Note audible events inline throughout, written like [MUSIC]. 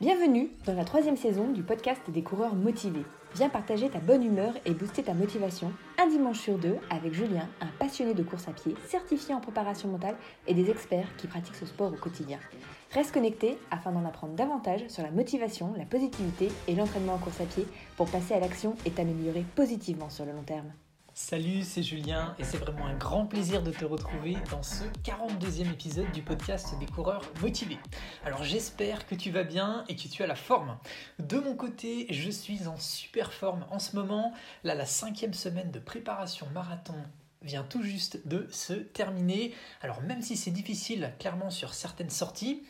Bienvenue dans la troisième saison du podcast des coureurs motivés. Viens partager ta bonne humeur et booster ta motivation un dimanche sur deux avec Julien, un passionné de course à pied, certifié en préparation mentale et des experts qui pratiquent ce sport au quotidien. Reste connecté afin d'en apprendre davantage sur la motivation, la positivité et l'entraînement en course à pied pour passer à l'action et t'améliorer positivement sur le long terme. Salut, c'est Julien et c'est vraiment un grand plaisir de te retrouver dans ce 42e épisode du podcast des coureurs motivés. Alors j'espère que tu vas bien et que tu as la forme. De mon côté, je suis en super forme en ce moment. Là, la cinquième semaine de préparation marathon vient tout juste de se terminer. Alors même si c'est difficile clairement sur certaines sorties,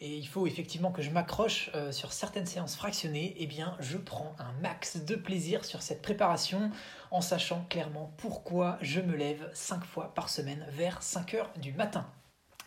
et il faut effectivement que je m'accroche euh, sur certaines séances fractionnées, eh bien je prends un max de plaisir sur cette préparation en sachant clairement pourquoi je me lève 5 fois par semaine vers 5 heures du matin.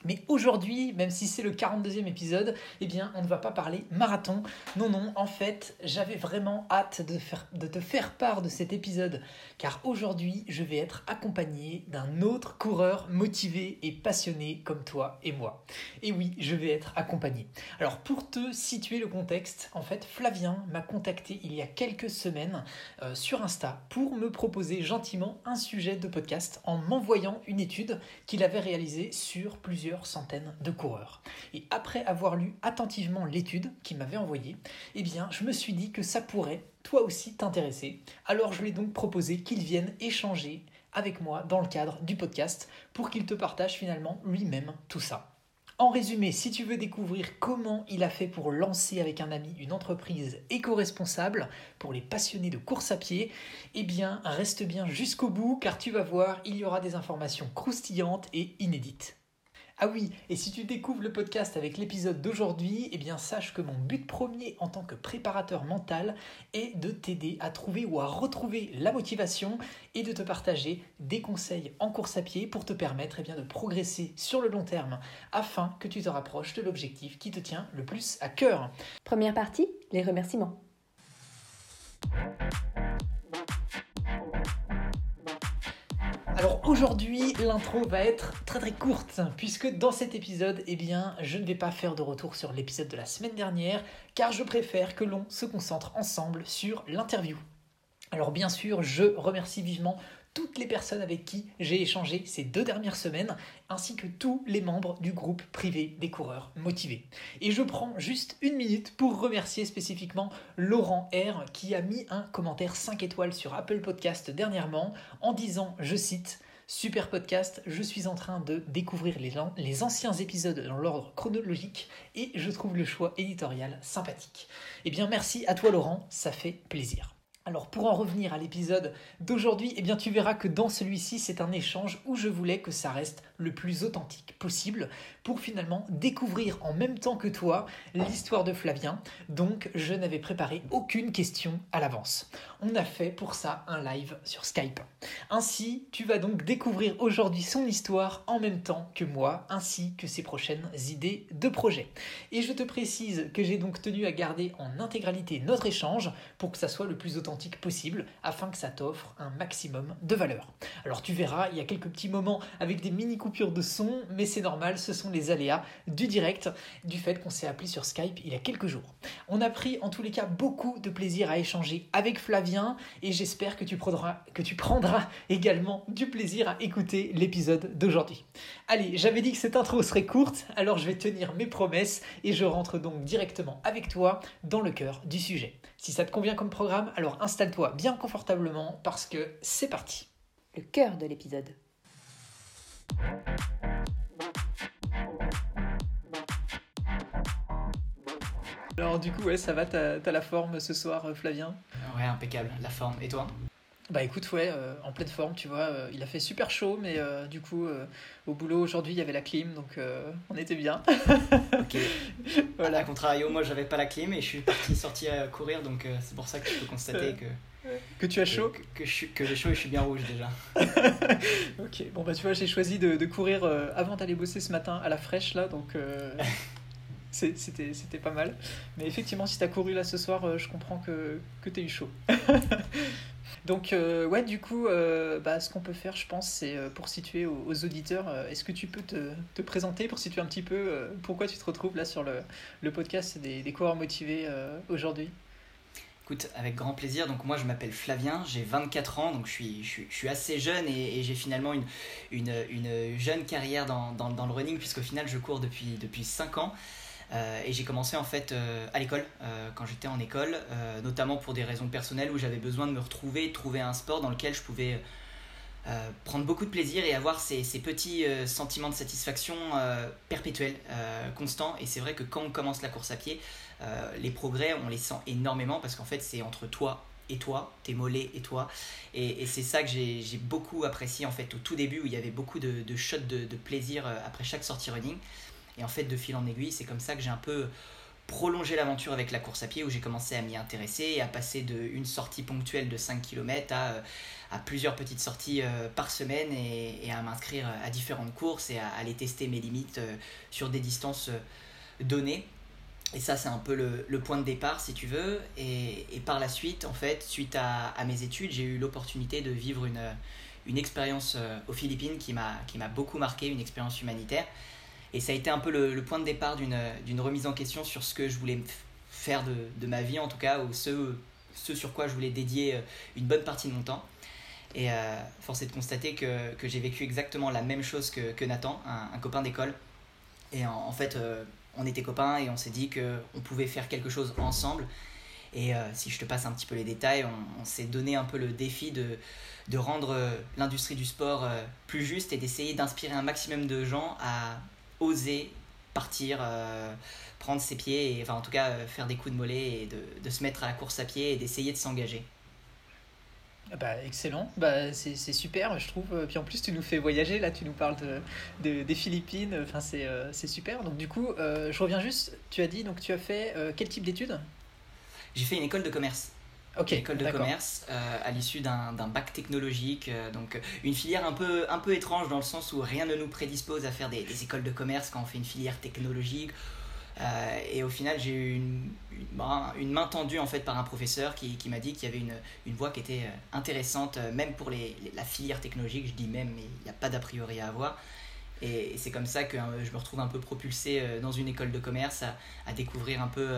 Mais aujourd'hui, même si c'est le 42e épisode, eh bien, on ne va pas parler marathon. Non, non, en fait, j'avais vraiment hâte de, te faire part de cet épisode, car aujourd'hui, je vais être accompagné d'un autre coureur motivé et passionné comme toi et moi. Et oui, je vais être accompagné. Alors, pour te situer le contexte, en fait, Flavien m'a contacté il y a quelques semaines euh, sur Insta pour me proposer gentiment un sujet de podcast en m'envoyant une étude qu'il avait réalisée sur plusieurs centaines de coureurs. Et après avoir lu attentivement l'étude qu'il m'avait envoyée, eh bien, je me suis dit que ça pourrait toi aussi t'intéresser. Alors je lui ai donc proposé qu'il vienne échanger avec moi dans le cadre du podcast pour qu'il te partage finalement lui-même tout ça. En résumé, si tu veux découvrir comment il a fait pour lancer avec un ami une entreprise éco-responsable pour les passionnés de course à pied, eh bien reste bien jusqu'au bout car tu vas voir, il y aura des informations croustillantes et inédites. Ah oui, et si tu découvres le podcast avec l'épisode d'aujourd'hui, eh bien sache que mon but premier en tant que préparateur mental est de t'aider à trouver ou à retrouver la motivation et de te partager des conseils en course à pied pour te permettre eh de progresser sur le long terme afin que tu te rapproches de l'objectif qui te tient le plus à cœur. Première partie, les remerciements. Alors aujourd'hui, l'intro va être très très courte, puisque dans cet épisode, eh bien, je ne vais pas faire de retour sur l'épisode de la semaine dernière, car je préfère que l'on se concentre ensemble sur l'interview. Alors bien sûr, je remercie vivement toutes les personnes avec qui j'ai échangé ces deux dernières semaines, ainsi que tous les membres du groupe privé des coureurs motivés. Et je prends juste une minute pour remercier spécifiquement Laurent R, qui a mis un commentaire 5 étoiles sur Apple Podcast dernièrement, en disant, je cite, Super podcast, je suis en train de découvrir les, les anciens épisodes dans l'ordre chronologique et je trouve le choix éditorial sympathique. Eh bien merci à toi Laurent, ça fait plaisir. Alors pour en revenir à l'épisode d'aujourd'hui, eh bien tu verras que dans celui-ci, c'est un échange où je voulais que ça reste le plus authentique possible pour finalement découvrir en même temps que toi l'histoire de Flavien. Donc je n'avais préparé aucune question à l'avance. On a fait pour ça un live sur Skype. Ainsi, tu vas donc découvrir aujourd'hui son histoire en même temps que moi, ainsi que ses prochaines idées de projet. Et je te précise que j'ai donc tenu à garder en intégralité notre échange pour que ça soit le plus authentique possible afin que ça t'offre un maximum de valeur. Alors tu verras, il y a quelques petits moments avec des mini coupures de son, mais c'est normal, ce sont les aléas du direct, du fait qu'on s'est appelé sur Skype il y a quelques jours. On a pris en tous les cas beaucoup de plaisir à échanger avec Flavien et j'espère que tu prendras, que tu prendras également du plaisir à écouter l'épisode d'aujourd'hui. Allez, j'avais dit que cette intro serait courte, alors je vais tenir mes promesses et je rentre donc directement avec toi dans le cœur du sujet. Si ça te convient comme programme, alors installe-toi bien confortablement parce que c'est parti. Le cœur de l'épisode. Alors du coup, ouais, ça va, t'as la forme ce soir, euh, Flavien? Ouais, impeccable, la forme. Et toi? Bah écoute, ouais, euh, en pleine forme, tu vois. Euh, il a fait super chaud, mais euh, du coup, au boulot aujourd'hui, il y avait la clim, donc on était bien. [LAUGHS] ok. [LAUGHS] voilà. A contrario, moi, j'avais pas la clim et je suis parti sortir à courir, donc c'est pour ça que tu peux constater que. Que tu as chaud Que, que j'ai chaud et je suis bien rouge déjà. [LAUGHS] ok, bon bah tu vois, j'ai choisi de, de courir avant d'aller bosser ce matin à la fraîche là, donc C'était pas mal. Mais effectivement, si tu as couru là ce soir, je comprends que, que tu eu chaud. [LAUGHS] Donc, ouais, du coup, bah, ce qu'on peut faire, je pense, c'est pour situer aux, auditeurs, est-ce que tu peux te, te, présenter pour situer un petit peu pourquoi tu te retrouves là sur le, le podcast des, des coureurs motivés aujourd'hui? Écoute, avec grand plaisir. Donc moi, je m'appelle Flavien, j'ai 24 ans, donc je suis, je suis, assez jeune et, j'ai finalement une, une, une, jeune carrière dans, dans, dans, le running, puisqu'au final, je cours depuis, depuis 5 ans. Euh, et j'ai commencé en fait euh, à l'école, euh, quand j'étais en école, notamment pour des raisons personnelles où j'avais besoin de me retrouver, trouver un sport dans lequel je pouvais prendre beaucoup de plaisir et avoir ces, petits sentiments de satisfaction perpétuels, constants. Et c'est vrai que quand on commence la course à pied, les progrès, on les sent énormément parce qu'en fait, c'est entre toi et toi, tes mollets et toi. Et, c'est ça que j'ai beaucoup apprécié en fait au tout début où il y avait beaucoup de, de shots de, plaisir après chaque sortie running. Et en fait, de fil en aiguille, c'est comme ça que j'ai un peu prolongé l'aventure avec la course à pied où j'ai commencé à m'y intéresser et à passer de une sortie ponctuelle de 5 km à, euh, à plusieurs petites sorties par semaine et, à m'inscrire à différentes courses et à aller tester mes limites sur des distances données. Et ça, c'est un peu le, point de départ, si tu veux. Et, par la suite, en fait, suite à, mes études, j'ai eu l'opportunité de vivre une, une expérience euh, aux Philippines qui m'a beaucoup marqué, une expérience humanitaire. Et ça a été un peu le, point de départ d'une remise en question sur ce que je voulais faire de, de, ma vie, en tout cas, ou ce, ce sur quoi je voulais dédier euh, une bonne partie de mon temps. Et euh, force est de constater que, que j'ai vécu exactement la même chose que, que Nathan, un, copain d'école. Et en, fait, euh, on était copains et on s'est dit qu'on pouvait faire quelque chose ensemble. Et euh, si je te passe un petit peu les détails, on, s'est donné un peu le défi de, de rendre euh, l'industrie du sport euh, plus juste et d'essayer d'inspirer un maximum de gens à oser partir, prendre ses pieds, et enfin en tout cas faire des coups de mollet et de, de se mettre à la course à pied et d'essayer de s'engager. Ah bah, excellent, bah, c'est super, je trouve. Puis en plus, tu nous fais voyager, là, tu nous parles de, des Philippines, enfin, c'est euh, super. Donc, du coup, euh, je reviens juste, tu as dit, donc tu as fait euh, quel type d'études? J'ai fait une école de commerce. Ok. Une école de commerce à l'issue d'un bac technologique, donc une filière un peu, un peu étrange dans le sens où rien ne nous prédispose à faire des, des écoles de commerce quand on fait une filière technologique euh, et au final, j'ai eu une, une, main tendue en fait par un professeur qui, qui m'a dit qu'il y avait une, une voie qui était euh, intéressante, euh, même pour les, la filière technologique. Je dis même, mais il n'y a pas d'a priori à avoir. Et, c'est comme ça que je me retrouve un peu propulsé dans une école de commerce à, à découvrir un peu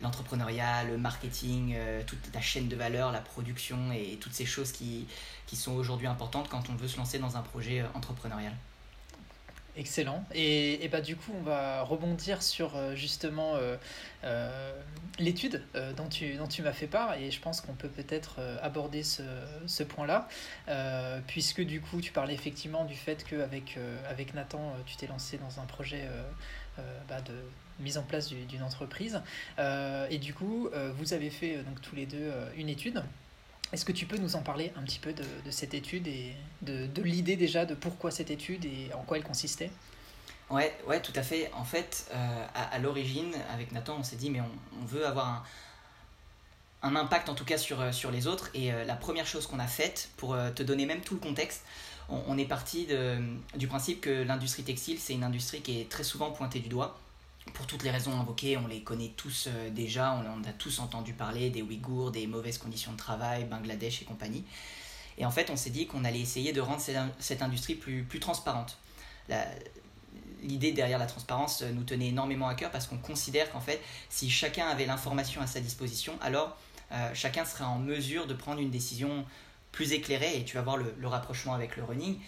l'entrepreneuriat, le marketing, toute la chaîne de valeur, la production et toutes ces choses qui, qui sont aujourd'hui importantes quand on veut se lancer dans un projet entrepreneurial. Excellent. Et, et, bah, du coup, on va rebondir sur euh, justement euh, euh, l'étude dont tu, dont tu m'as fait part. Et je pense qu'on peut peut-être aborder ce, ce point-là. puisque du coup, tu parlais effectivement du fait qu'avec avec Nathan, tu t'es lancé dans un projet bah, de mise en place d'une entreprise. et du coup, vous avez fait donc tous les deux une étude. Est-ce que tu peux nous en parler un petit peu de, cette étude et de, l'idée déjà de pourquoi cette étude et en quoi elle consistait? Ouais, ouais, tout à fait. En fait, euh, à, l'origine, avec Nathan, on s'est dit, mais on, veut avoir un, impact en tout cas sur, euh, sur les autres. Et euh, la première chose qu'on a faite, pour te donner même tout le contexte, on, on est parti de, du principe que l'industrie textile, c'est une industrie qui est très souvent pointée du doigt pour toutes les raisons invoquées, on les connaît tous euh, déjà, on, a tous entendu parler des Ouïghours, des mauvaises conditions de travail, Bangladesh et compagnie. Et en fait, on s'est dit qu'on allait essayer de rendre cette, industrie plus, plus transparente. L'idée derrière la transparence euh, nous tenait énormément à cœur parce qu'on considère qu'en fait, si chacun avait l'information à sa disposition, alors euh, chacun serait en mesure de prendre une décision plus éclairée, et tu vas voir le, le rapprochement avec le running,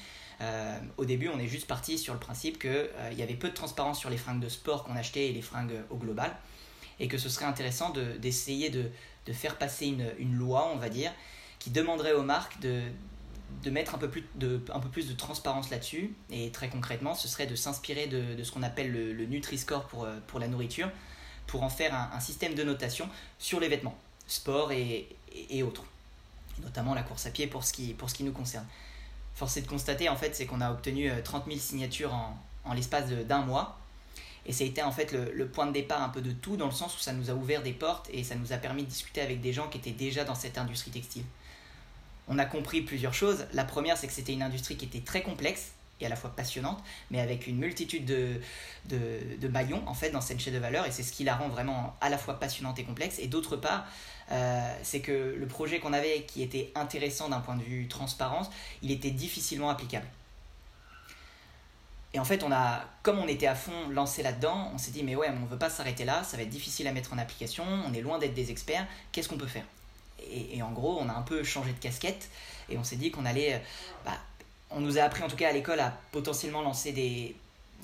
euh, au début, on est juste parti sur le principe qu'il euh, y avait peu de transparence sur les fringues de sport qu'on achetait et les fringues au global, et que ce serait intéressant d'essayer de, faire passer une, loi, on va dire, qui demanderait aux marques de, mettre un peu plus de, transparence là-dessus. Et très concrètement, ce serait de s'inspirer de, ce qu'on appelle le, Nutri-Score pour, euh, la nourriture, pour en faire un, système de notation sur les vêtements, sport et, autres, notamment la course à pied pour ce qui nous concerne force est de constater, en fait, c'est qu'on a obtenu 30 euh, 000 signatures en, en l'espace d'un mois. Et ça a été en fait le, point de départ un peu de tout, dans le sens où ça nous a ouvert des portes et ça nous a permis de discuter avec des gens qui étaient déjà dans cette industrie textile. On a compris plusieurs choses. La première, c'est que c'était une industrie qui était très complexe et à la fois passionnante, mais avec une multitude de, de, maillons en fait dans cette chaîne de valeur, et c'est ce qui la rend vraiment à la fois passionnante et complexe. Et d'autre part, euh, c'est que le projet qu'on avait, qui était intéressant d'un point de vue transparence, il était difficilement applicable. Et en fait, on a, comme on était à fond lancé là-dedans, on s'est dit, mais ouais, on ne veut pas s'arrêter là, ça va être difficile à mettre en application, on est loin d'être des experts, qu'est-ce qu'on peut faire? Et, en gros, on a un peu changé de casquette et on s'est dit qu'on allait. Euh, bah, on nous a appris en tout cas à l'école à potentiellement lancer des,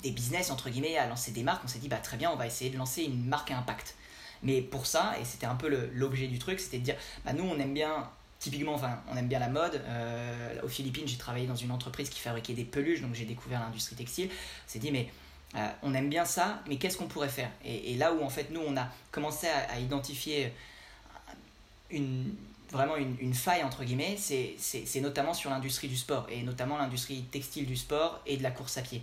des business, entre guillemets, à lancer des marques. On s'est dit, bah, très bien, on va essayer de lancer une marque à impact. Mais pour ça, et c'était un peu l'objet du truc, c'était de dire, bah, nous, on aime bien typiquement, enfin, on aime bien la mode. Euh, aux Philippines, j'ai travaillé dans une entreprise qui fabriquait des peluches, donc j'ai découvert l'industrie textile. On s'est dit, mais euh, on aime bien ça, mais qu'est-ce qu'on pourrait faire? Et, là où en fait nous, on a commencé à identifier une, vraiment une, faille, entre guillemets, c'est notamment sur l'industrie du sport, et notamment l'industrie textile du sport et de la course à pied.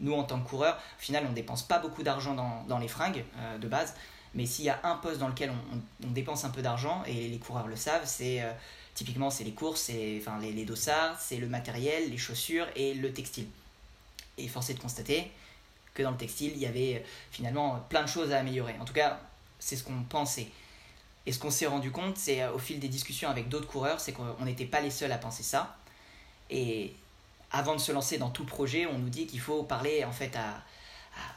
Nous, en tant que coureurs, au final, on ne dépense pas beaucoup d'argent dans, dans, les fringues euh, de base, mais s'il y a un poste dans lequel on, dépense un peu d'argent, et les coureurs le savent, c'est euh, typiquement c'est les courses, enfin, les, les dossards, c'est le matériel, les chaussures et le textile. Et force est de constater que dans le textile, il y avait euh, finalement plein de choses à améliorer. En tout cas, c'est ce qu'on pensait. Et ce qu'on s'est rendu compte, c'est euh, au fil des discussions avec d'autres coureurs, c'est qu'on n'était pas les seuls à penser ça. Et avant de se lancer dans tout projet, on nous dit qu'il faut parler en fait à,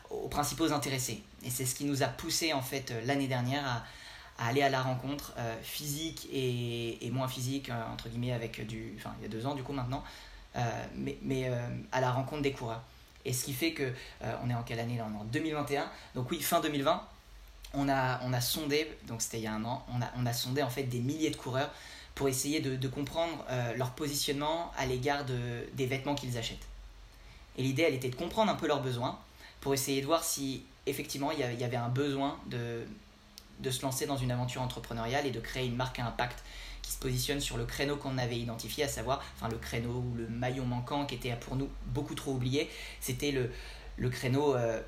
aux principaux intéressés. Et c'est ce qui nous a poussé en fait euh, l'année dernière à, aller à la rencontre euh, physique et, moins physique entre guillemets avec du, enfin il y a deux ans du coup maintenant, mais, mais à la rencontre des coureurs. Et ce qui fait que on est en quelle année là? On est en 2021. Donc oui, fin 2020 on a, on a sondé, donc c'était il y a un an, on a, on a sondé en fait des milliers de coureurs pour essayer de, comprendre euh, leur positionnement à l'égard de, des vêtements qu'ils achètent. Et l'idée, elle était de comprendre un peu leurs besoins pour essayer de voir si effectivement il y avait un besoin de, se lancer dans une aventure entrepreneuriale et de créer une marque à impact qui se positionne sur le créneau qu'on avait identifié, à savoir, enfin le créneau ou le maillon manquant qui était pour nous beaucoup trop oublié, c'était le, créneau euh,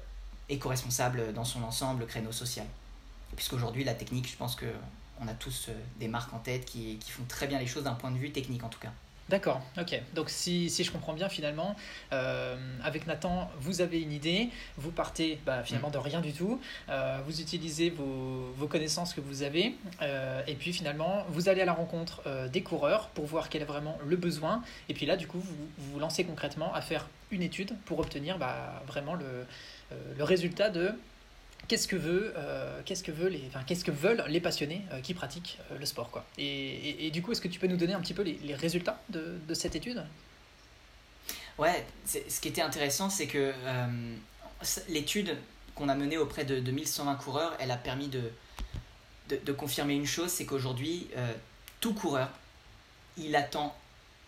éco-responsable dans son ensemble, le créneau social. Puisqu'aujourd'hui, la technique, je pense qu'on a tous euh, des marques en tête qui, qui font très bien les choses d'un point de vue technique en tout cas. D'accord, ok. Donc si, si, je comprends bien finalement, euh, avec Nathan, vous avez une idée, vous partez bah, finalement de rien du tout, euh, vous utilisez vos, vos, connaissances que vous avez, et puis finalement vous allez à la rencontre des coureurs pour voir quel est vraiment le besoin, et puis là du coup vous vous lancez concrètement à faire une étude pour obtenir bah, vraiment le, euh, le résultat de qu'est-ce que veut euh, qu'est-ce que veut les enfin, qu'est-ce que veulent les passionnés euh, qui pratiquent le sport quoi et, et, du coup est-ce que tu peux nous donner un petit peu les, résultats de, de, cette étude? Ouais ce qui était intéressant c'est que l'étude qu'on a menée auprès de, de 1120 coureurs elle a permis de, de, de confirmer une chose c'est qu'aujourd'hui tout coureur il attend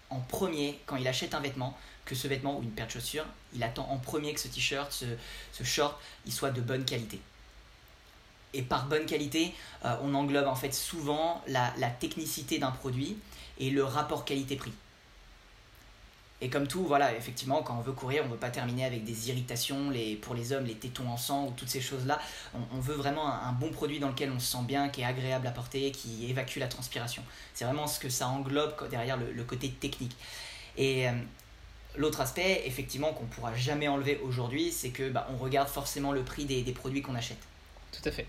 en premier quand il achète un vêtement que ce vêtement ou une paire de chaussures, il attend en premier que ce t-shirt, ce, short, il soit de bonne qualité. Et par bonne qualité, euh, on englobe en fait souvent la, technicité d'un produit et le rapport qualité-prix. Et comme tout, voilà, effectivement, quand on veut courir, on ne veut pas terminer avec des irritations, les, pour les hommes, les tétons en sang ou toutes ces choses-là. On, veut vraiment un, bon produit dans lequel on se sent bien, qui est agréable à porter, qui évacue la transpiration. C'est vraiment ce que ça englobe derrière le, côté technique. Et, euh, L'autre aspect, effectivement, qu'on pourra jamais enlever aujourd'hui, c'est que bah, on regarde forcément le prix des, produits qu'on achète. Tout à fait.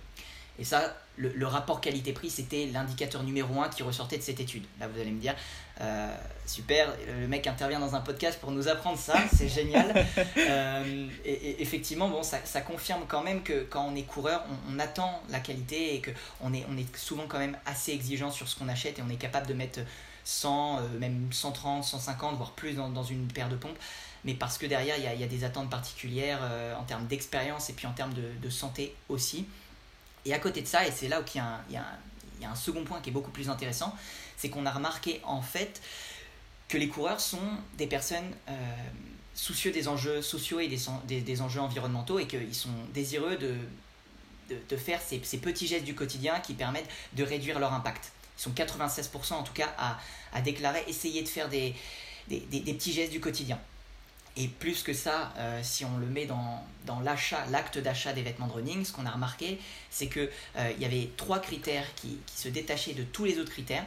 Et ça, le, rapport qualité-prix, c'était l'indicateur numéro un qui ressortait de cette étude. Là, vous allez me dire, euh, super, le mec intervient dans un podcast pour nous apprendre ça, c'est [LAUGHS] génial. Euh, et, effectivement, bon, ça, confirme quand même que quand on est coureur, on, attend la qualité et qu'on est, on est souvent quand même assez exigeant sur ce qu'on achète et on est capable de mettre 100, euh, même 130, 150, voire plus dans, une paire de pompes, mais parce que derrière, il y a, des attentes particulières euh, en termes d'expérience et puis en termes de, santé aussi. Et à côté de ça, et c'est là où il y, a un, second point qui est beaucoup plus intéressant, c'est qu'on a remarqué en fait que les coureurs sont des personnes euh, soucieux des enjeux sociaux et des, des, enjeux environnementaux et qu'ils sont désireux de, de, faire ces, ces, petits gestes du quotidien qui permettent de réduire leur impact. Ils sont 96% en tout cas à, à, déclarer essayer de faire des, des, des, petits gestes du quotidien. Et plus que ça, euh, si on le met dans, dans l'achat, l'acte d'achat des vêtements de running, ce qu'on a remarqué, c'est qu'il euh, y avait trois critères qui, qui, se détachaient de tous les autres critères.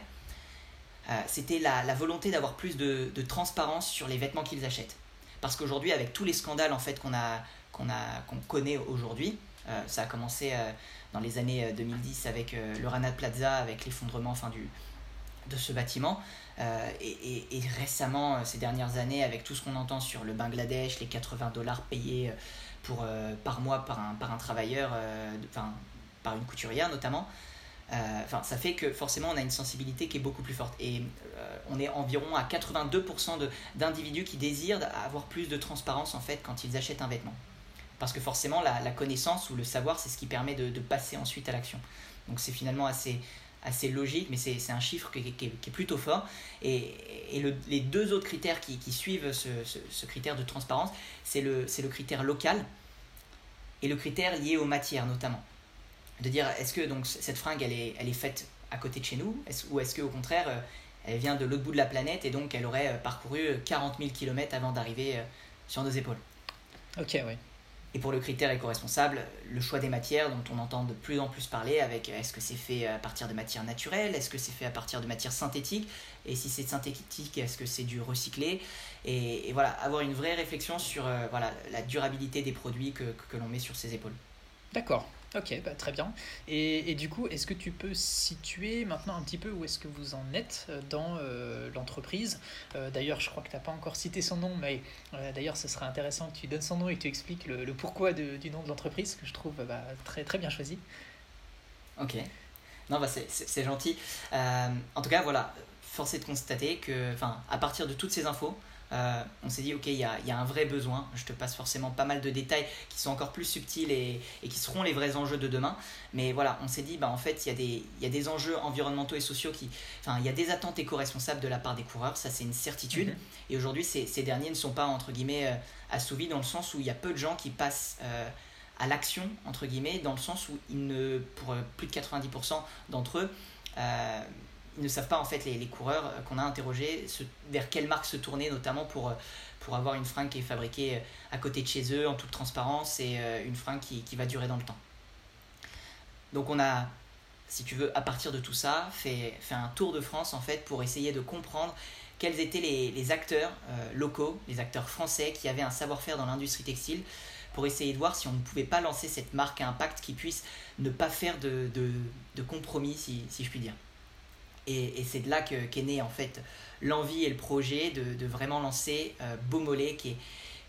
Euh, c'était la, la, volonté d'avoir plus de, de, transparence sur les vêtements qu'ils achètent. parce qu'aujourd'hui, avec tous les scandales en fait qu'on connaît aujourd'hui, ça a commencé dans les années 2010 avec le Rana Plaza, avec l'effondrement du, de ce bâtiment. et, et, récemment, ces dernières années, avec tout ce qu'on entend sur le Bangladesh, les 80 dollars payés pour, par mois par un, par un travailleur, par une couturière notamment, euh, ça fait que forcément on a une sensibilité qui est beaucoup plus forte. Et euh, on est environ à 82% d'individus qui désirent avoir plus de transparence en fait quand ils achètent un vêtement. Parce que forcément la, connaissance ou le savoir c'est ce qui permet de, passer ensuite à l'action. Donc c'est finalement assez, assez logique, mais c'est un chiffre qui, qui, est plutôt fort. Et, et le, les deux autres critères qui, qui suivent ce, ce, critère de transparence, c'est le, le critère local et le critère lié aux matières notamment de dire est-ce que donc cette fringue elle est, elle est faite à côté de chez nous? Ou est-ce qu'au contraire euh, elle vient de l'autre bout de la planète et donc elle aurait euh, parcouru 40 000 km avant d'arriver euh, sur nos épaules? Ok, oui. Et pour le critère éco-responsable, le choix des matières dont on entend de plus en plus parler avec est-ce que c'est fait à partir de matières naturelles, est-ce que c'est fait à partir de matières synthétiques, et si c'est synthétique, est-ce que c'est du recyclé et, voilà, avoir une vraie réflexion sur voilà, la durabilité des produits que, que l'on met sur ses épaules. D'accord, Ok, bah, très bien. Et, et du coup, est-ce que tu peux situer maintenant un petit peu où est-ce que vous en êtes euh, dans euh, l'entreprise? Euh, D'ailleurs, je crois que tu n'as pas encore cité son nom, mais d'ailleurs, ce serait intéressant que tu donnes son nom et que tu expliques le, pourquoi du nom de l'entreprise, que je trouve bah, très, très bien choisi. Ok. Non, bah, c'est gentil. en tout cas, voilà, force est de constater que, à partir de toutes ces infos, euh, on s'est dit, ok, il y a, un vrai besoin. Je te passe forcément pas mal de détails qui sont encore plus subtils et, qui seront les vrais enjeux de demain. Mais voilà, on s'est dit, bah, en fait, il y, a des, enjeux environnementaux et sociaux qui. Enfin, il y a des attentes éco-responsables de la part des coureurs, ça c'est une certitude. Mhm. Et aujourd'hui, ces, derniers ne sont pas, entre guillemets, euh, assouvis dans le sens où il y a peu de gens qui passent. Euh, à l'action, entre guillemets, dans le sens où ils ne, pour plus de 90% d'entre eux, ne savent pas en fait les, les coureurs euh, qu'on a interrogés vers quelle marque se tourner notamment pour, euh, pour avoir une fringue qui est fabriquée euh, à côté de chez eux en toute transparence et une fringue qui, qui va durer dans le temps. Donc on a, si tu veux, à partir de tout ça, fait, fait un tour de France en fait pour essayer de comprendre quels étaient les, les acteurs locaux, les acteurs français qui avaient un savoir-faire dans l'industrie textile pour essayer de voir si on ne pouvait pas lancer cette marque à impact qui puisse ne pas faire de, de, de compromis, si, si je puis dire. Et, c'est de là qu'est né en fait l'envie et le projet de, vraiment lancer euh,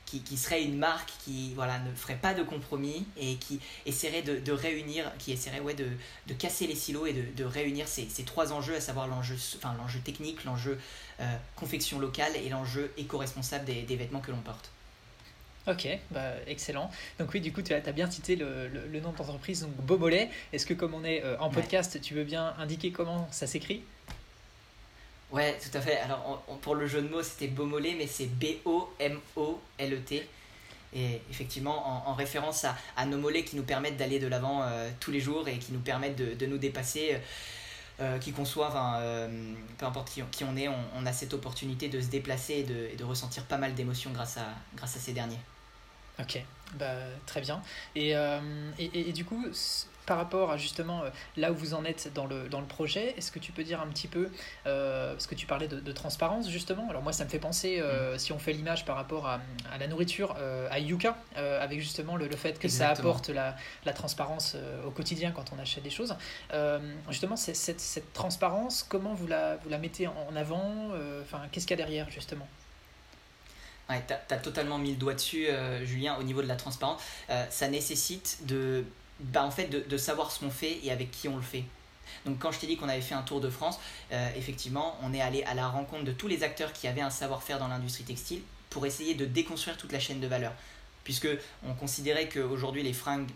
qui, serait une marque qui ne ferait pas de compromis et qui essaierait de, réunir, qui essaierait ouais, de, casser les silos et de, réunir ces, trois enjeux, à savoir l'enjeu technique, l'enjeu euh, confection locale et l'enjeu éco-responsable des vêtements que l'on porte. Ok, bah, excellent. Donc oui, du coup, tu as, bien cité le, le, nom de l'entreprise, donc Beaumolet. Est-ce que comme on est euh, en podcast, tu veux bien indiquer comment ça s'écrit? Ouais, tout à fait. Alors pour le jeu de mots, c'était Beaumolet, mais c'est B-O-M-O-L-E-T. Et effectivement, en, référence à, à, nos mollets qui nous permettent d'aller de l'avant euh, tous les jours et qui nous permettent de, de nous dépasser. Euh, qui soit, peu importe qui, qui on est, on, on, a cette opportunité de se déplacer et de, et de ressentir pas mal d'émotions grâce à, grâce à ces derniers. Ok, bah, très bien. Et, euh, et, et, du coup, par rapport à justement euh, là où vous en êtes dans le, dans le projet, est-ce que tu peux dire un petit peu, euh, parce que tu parlais de, de, transparence justement, alors moi ça me fait penser, mm. si on fait l'image par rapport à, à la nourriture, à Yuka, avec justement le, le fait que ça apporte la, la transparence au quotidien quand on achète des choses. justement, cette, cette transparence, comment vous la, vous la mettez en avant Enfin, qu'est-ce qu'il y a derrière justement? Ouais, tu as, totalement mis le doigt dessus, euh, Julien, au niveau de la transparence. Euh, ça nécessite de, bah, en fait, de, de savoir ce qu'on fait et avec qui on le fait. Donc quand je t'ai dit qu'on avait fait un tour de France, euh, effectivement, on est allé à la rencontre de tous les acteurs qui avaient un savoir-faire dans l'industrie textile pour essayer de déconstruire toute la chaîne de valeur. Puisque on considérait qu'aujourd'hui les fringues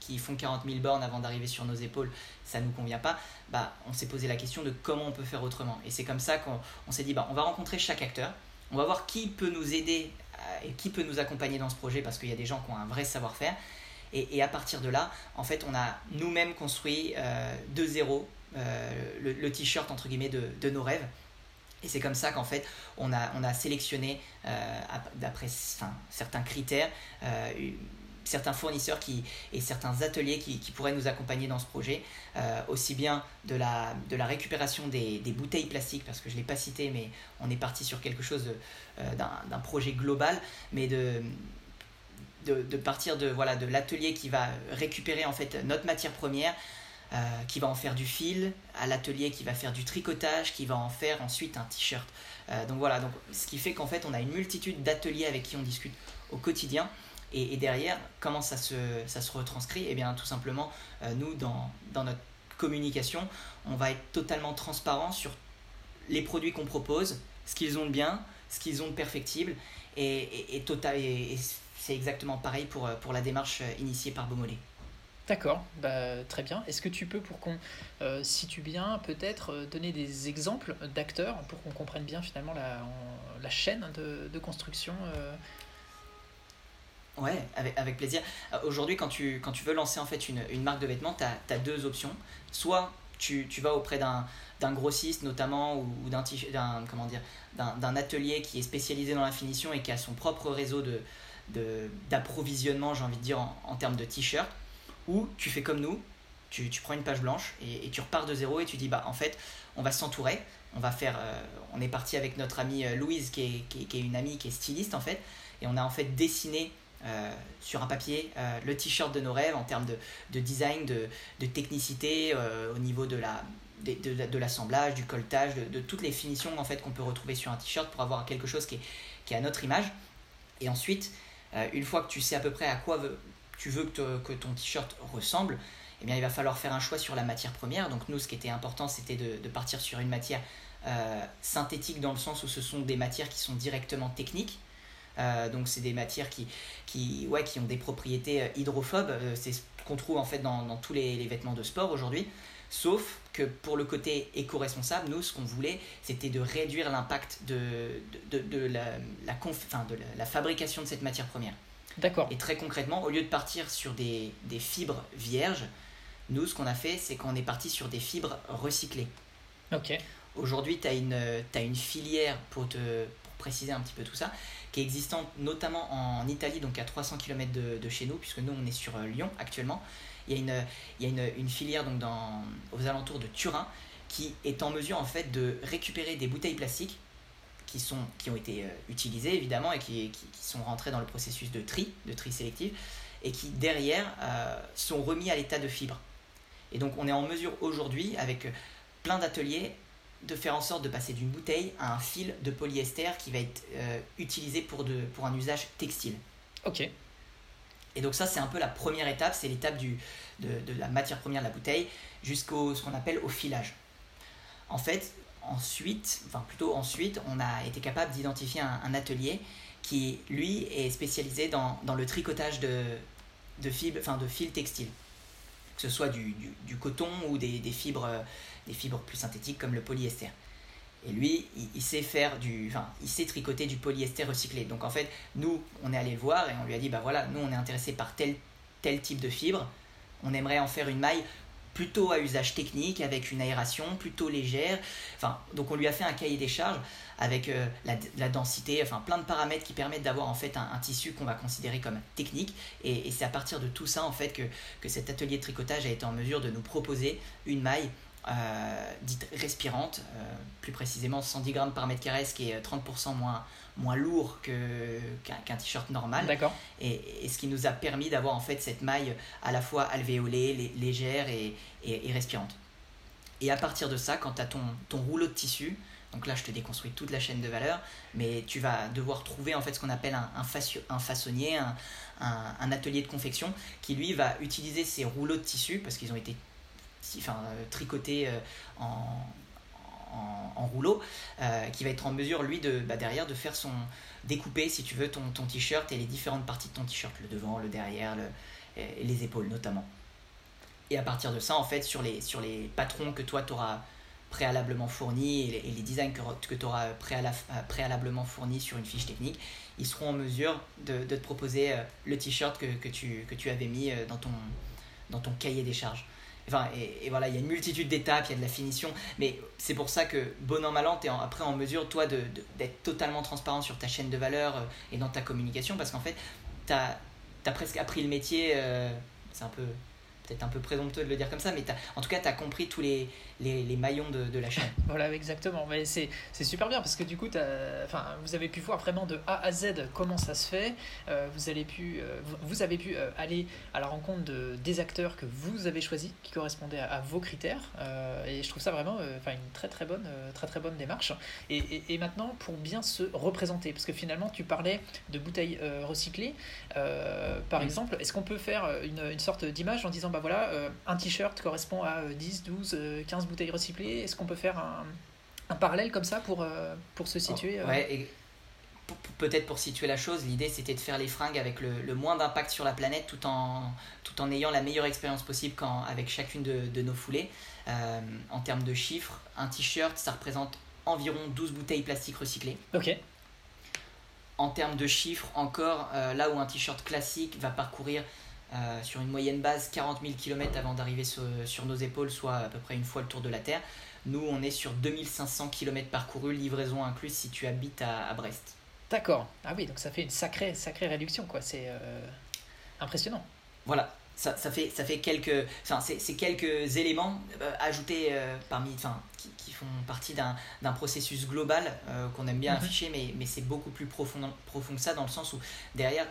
qui font 40 000 bornes avant d'arriver sur nos épaules, ça ne nous convient pas, bah, on s'est posé la question de comment on peut faire autrement. Et c'est comme ça qu'on s'est dit, bah, on va rencontrer chaque acteur, on va voir qui peut nous aider euh, et qui peut nous accompagner dans ce projet parce qu'il y a des gens qui ont un vrai savoir-faire. Et, à partir de là, en fait, on a nous-mêmes construit euh, de zéro euh, le, t-shirt entre guillemets de, nos rêves. Et c'est comme ça qu'en fait, on a, on a sélectionné, d'après certains critères, certains fournisseurs qui, et certains ateliers qui, qui pourraient nous accompagner dans ce projet, aussi bien de la, de la récupération des, des bouteilles plastiques, parce que je ne l'ai pas cité, mais on est parti sur quelque chose d'un projet global, mais de, de, de, partir de voilà de l'atelier qui va récupérer en fait notre matière première euh, qui va en faire du fil, à l'atelier qui va faire du tricotage, qui va en faire ensuite un t-shirt. Euh, donc voilà, donc, ce qui fait qu'en fait on a une multitude d'ateliers avec qui on discute au quotidien. Et, derrière, comment ça se, ça se retranscrit Eh bien tout simplement, euh, nous, dans, dans notre communication, on va être totalement transparent sur les produits qu'on propose, ce qu'ils ont de bien, ce qu'ils ont de perfectible, et, et, total, et, c'est exactement pareil pour, pour la démarche initiée par Beaumolet. D'accord, bah, très bien. Est-ce que tu peux, pour qu'on euh, situe bien, peut-être euh, donner des exemples d'acteurs pour qu'on comprenne bien finalement la, la chaîne de, de construction euh Ouais, avec, avec plaisir. Aujourd'hui, quand tu, quand tu veux lancer en fait une, une marque de vêtements, tu as, deux options. Soit tu, tu vas auprès d'un grossiste notamment ou, ou d'un comment dire d'un atelier qui est spécialisé dans la finition et qui a son propre réseau de d'approvisionnement j'ai envie de dire en, en termes de t-shirts ou tu fais comme nous, tu, tu prends une page blanche et, tu repars de zéro et tu dis bah en fait on va s'entourer, on va faire, euh, on est parti avec notre amie euh, Louise qui est, qui, qui est, une amie qui est styliste en fait et on a en fait dessiné euh, sur un papier le t-shirt de nos rêves en termes de, de design, de, de technicité au niveau de la de, de, l'assemblage, du colletage, de, toutes les finitions en fait qu'on peut retrouver sur un t-shirt pour avoir quelque chose qui est, qui à notre image. Et ensuite, une fois que tu sais à peu près à quoi tu veux que, que ton t-shirt ressemble, eh bien, il va falloir faire un choix sur la matière première. Donc nous, ce qui était important, c'était de, partir sur une matière euh, synthétique dans le sens où ce sont des matières qui sont directement techniques. Euh, donc c'est des matières qui, qui, ouais, qui ont des propriétés euh, hydrophobes. Euh, c'est ce qu'on trouve en fait dans, dans tous les, les, vêtements de sport aujourd'hui. Sauf que pour le côté éco-responsable, nous, ce qu'on voulait, c'était de réduire l'impact de, de, de, de, la, la, enfin, de la fabrication de cette matière première. D'accord. Et très concrètement, au lieu de partir sur des, des fibres vierges, nous, ce qu'on a fait, c'est qu'on est parti sur des fibres recyclées. Ok. Aujourd'hui, tu as une, as une filière, pour, te, pour préciser un petit peu tout ça, qui est existante notamment en Italie, donc à 300 km de, de chez nous, puisque nous, on est sur euh, Lyon actuellement. Il y a une, il y a une, filière donc dans, aux alentours de Turin qui est en mesure en fait de récupérer des bouteilles plastiques qui, sont, qui ont été euh, utilisés évidemment et qui, qui, sont rentrés dans le processus de tri, de tri sélectif, et qui derrière euh, sont remis à l'état de fibre. Et donc on est en mesure aujourd'hui, avec plein d'ateliers, de faire en sorte de passer d'une bouteille à un fil de polyester qui va être euh, utilisé pour, de, pour un usage textile. Ok. Et donc ça c'est un peu la première étape, c'est l'étape du, de, de la matière première de la bouteille jusqu'au ce qu'on appelle au filage. En fait, ensuite, enfin plutôt ensuite, on a été capable d'identifier un, un, atelier qui, lui, est spécialisé dans, dans le tricotage de, de, fibres, enfin, de fils textiles. Que ce soit du, du, du coton ou des, des, fibres, des fibres plus synthétiques comme le polyester. Et lui, il, sait faire du, enfin, il sait tricoter du polyester recyclé. Donc en fait, nous, on est allé le voir et on lui a dit, bah voilà, nous, on est intéressé par tel, tel type de fibre. On aimerait en faire une maille plutôt à usage technique, avec une aération plutôt légère. Enfin, donc on lui a fait un cahier des charges avec euh, la, la, densité, enfin plein de paramètres qui permettent d'avoir en fait un, un tissu qu'on va considérer comme technique. Et, et c'est à partir de tout ça en fait que, que cet atelier de tricotage a été en mesure de nous proposer une maille euh, dite respirante, euh, plus précisément 110 grammes par mètre carré, ce qui est 30% moins, moins lourd qu'un qu t-shirt normal. D'accord. Et, et, ce qui nous a permis d'avoir en fait cette maille à la fois alvéolée, légère et, et, et, respirante. Et à partir de ça, quand tu as ton, ton rouleau de tissu, donc là je te déconstruis toute la chaîne de valeur, mais tu vas devoir trouver en fait ce qu'on appelle un, un, façon, un façonnier, un, un, un, atelier de confection qui lui va utiliser ces rouleaux de tissu parce qu'ils ont été enfin, tricotés en, en, en rouleau, euh, qui va être en mesure, lui, de, bah, derrière, de faire son. découper, si tu veux, ton, ton t-shirt et les différentes parties de ton t-shirt, le devant, le derrière, les épaules notamment. Et à partir de ça, en fait, sur les, sur les patrons que toi, tu auras préalablement fournis et les, designs que, que tu auras préalablement fournis sur une fiche technique, ils seront en mesure de, de te proposer euh, le t-shirt que, que, tu, que tu avais mis euh, dans ton, dans ton cahier des charges. Enfin, et, et, voilà, il y a une multitude d'étapes, il y a de la finition, mais c'est pour ça que, bon an, mal an, tu es après en mesure, toi, d'être de, de, totalement transparent sur ta chaîne de valeur euh, et dans ta communication, parce qu'en fait, tu as as presque appris le métier. c'est un peu peut-être un peu présomptueux de le dire comme ça, mais en tout cas, tu as compris tous les, les, les maillons de, de, la chaîne. [LAUGHS] voilà, exactement. Mais c'est super bien parce que du coup, enfin, vous avez pu voir vraiment de A à Z comment ça se fait. Euh, vous, allez pu, euh, vous avez pu euh, aller à la rencontre de, des acteurs que vous avez choisis, qui correspondaient à, vos critères. et je trouve ça vraiment enfin une très très bonne, très, très bonne démarche. Et, et, et, maintenant, pour bien se représenter, parce que finalement, tu parlais de bouteilles recyclées. par exemple, est-ce qu'on peut faire une, une sorte d'image en disant, bah voilà, un t-shirt correspond à 10, 12, 15 bouteilles recyclées. Est-ce qu'on peut faire un, un, parallèle comme ça pour, euh, pour se situer euh Ouais, et peut-être pour situer la chose, l'idée c'était de faire les fringues avec le, le moins d'impact sur la planète tout en, tout en ayant la meilleure expérience possible quand, avec chacune de, de nos foulées. Euh, en termes de chiffres, un t-shirt ça représente environ 12 bouteilles plastiques recyclées. Ok. En termes de chiffres, encore, là où un t-shirt classique va parcourir euh, sur une moyenne base 40 000 km avant d'arriver sur, nos épaules, soit à peu près une fois le tour de la Terre. Nous, on est sur 2500 km parcourus, livraison incluse si tu habites à, Brest. D'accord. Ah oui, donc ça fait une sacrée, sacrée réduction, quoi. C'est euh, impressionnant. Voilà. Ça, ça, fait, ça fait quelques, enfin, c'est, quelques éléments euh, ajoutés parmi, enfin, qui, qui, font partie d'un, processus global qu'on aime bien mhm. afficher, mais, mais c'est beaucoup plus profond, profond que ça dans le sens où derrière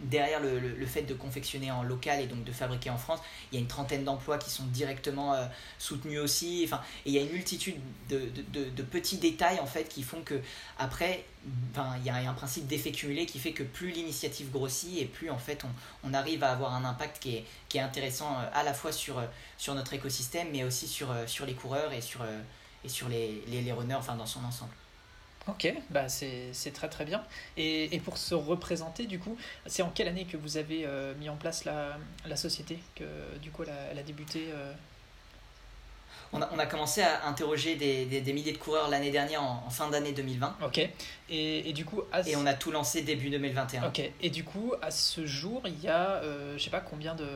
derrière le, le, fait de confectionner en local et donc de fabriquer en France, il y a une trentaine d'emplois qui sont directement euh, soutenus aussi. Enfin, et il y a une multitude de, de, de, petits détails en fait qui font que après, enfin, il y a un principe d'effet cumulé qui fait que plus l'initiative grossit et plus en fait on, on, arrive à avoir un impact qui est, qui est intéressant euh, à la fois sur, euh, sur notre écosystème mais aussi sur, sur les coureurs et sur, et sur les, les, les runners enfin, dans son ensemble. Ok, bah c'est très très bien. Et, et, pour se représenter, du coup, c'est en quelle année que vous avez euh, mis en place la, la, société, que du coup elle a, débuté euh on, a, on a, commencé à interroger des, des, des milliers de coureurs l'année dernière en, fin d'année 2020. Ok, et, et du coup... Et on a tout lancé début 2021. Ok, et du coup, à ce jour, il y a, euh, je sais pas combien de,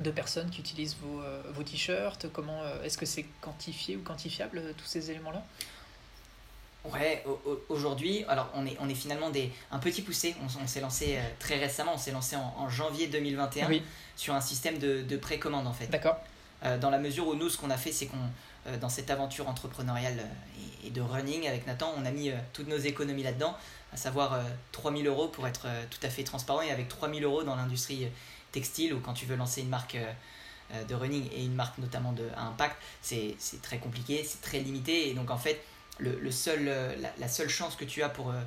de personnes qui utilisent vos, vos t-shirts, comment est-ce que c'est quantifié ou quantifiable, tous ces éléments-là? Ouais, aujourd'hui, alors on est, on est finalement des, un petit poussé. On, s'est lancé euh, très récemment, on s'est lancé en, janvier 2021 sur un système de, de précommande en fait. D'accord. Euh, dans la mesure où nous, ce qu'on a fait, c'est qu'on, euh, dans cette aventure entrepreneuriale et, de running avec Nathan, on a mis toutes nos économies là-dedans, à savoir 3000 euros pour être tout à fait transparent et avec 3000 euros dans l'industrie textile ou quand tu veux lancer une marque de running et une marque notamment de, à impact, c'est très compliqué, c'est très limité et donc en fait, le, seul, euh, la, seule chance que tu as pour, euh,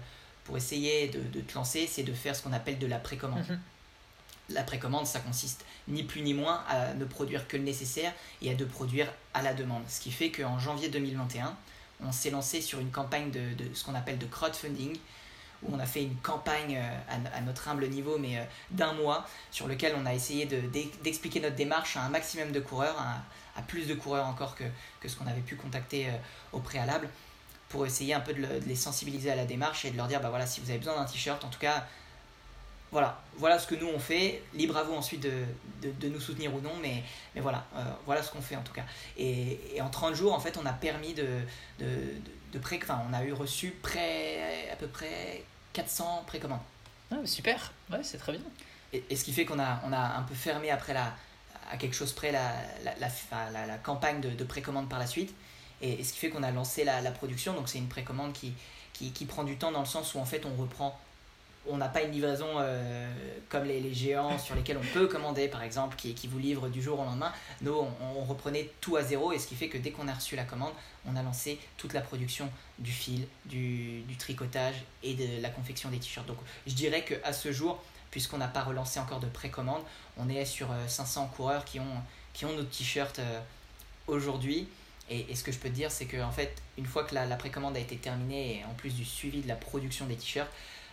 pour essayer de, de te lancer, c'est de faire ce qu'on appelle de la précommande. Mhm. La précommande, ça consiste ni plus ni moins à ne produire que le nécessaire et à de produire à la demande. Ce qui fait qu'en janvier 2021, on s'est lancé sur une campagne de, de ce qu'on appelle de crowdfunding, où on a fait une campagne euh, à, notre humble niveau, mais d'un mois, sur lequel on a essayé d'expliquer notre démarche à un maximum de coureurs, à, à plus de coureurs encore que, que ce qu'on avait pu contacter au préalable pour essayer un peu de, les sensibiliser à la démarche et de leur dire bah voilà si vous avez besoin d'un t-shirt en tout cas voilà voilà ce que nous on fait. Libre à vous ensuite de, de, de nous soutenir ou non mais, mais voilà euh, voilà ce qu'on fait en tout cas. Et, et, en 30 jours en fait on a permis de de, de pré enfin on a eu reçu près à peu près 400 précommandes. Ah, super. Ouais c'est très bien. Et, et, ce qui fait qu'on a on a un peu fermé après la à quelque chose près la, la, la, la, la campagne de, de précommande par la suite et, ce qui fait qu'on a lancé la, la production. Donc c'est une précommande qui, qui, qui, prend du temps dans le sens où en fait on reprend. On n'a pas une livraison euh, comme les, les, géants sur lesquels on peut commander, par exemple, qui, qui vous livrent du jour au lendemain. Nous, on, reprenait tout à zéro, et ce qui fait que dès qu'on a reçu la commande, on a lancé toute la production du fil, du, du tricotage et de la confection des t-shirts. Donc je dirais qu'à ce jour, puisqu'on n'a pas relancé encore de précommande, on est sur 500 euh, coureurs qui ont, qui ont nos t-shirts euh, aujourd'hui. Et, ce que je peux te dire, c'est qu'en fait, une fois que la, précommande a été terminée, et en plus du suivi de la production des t-shirts,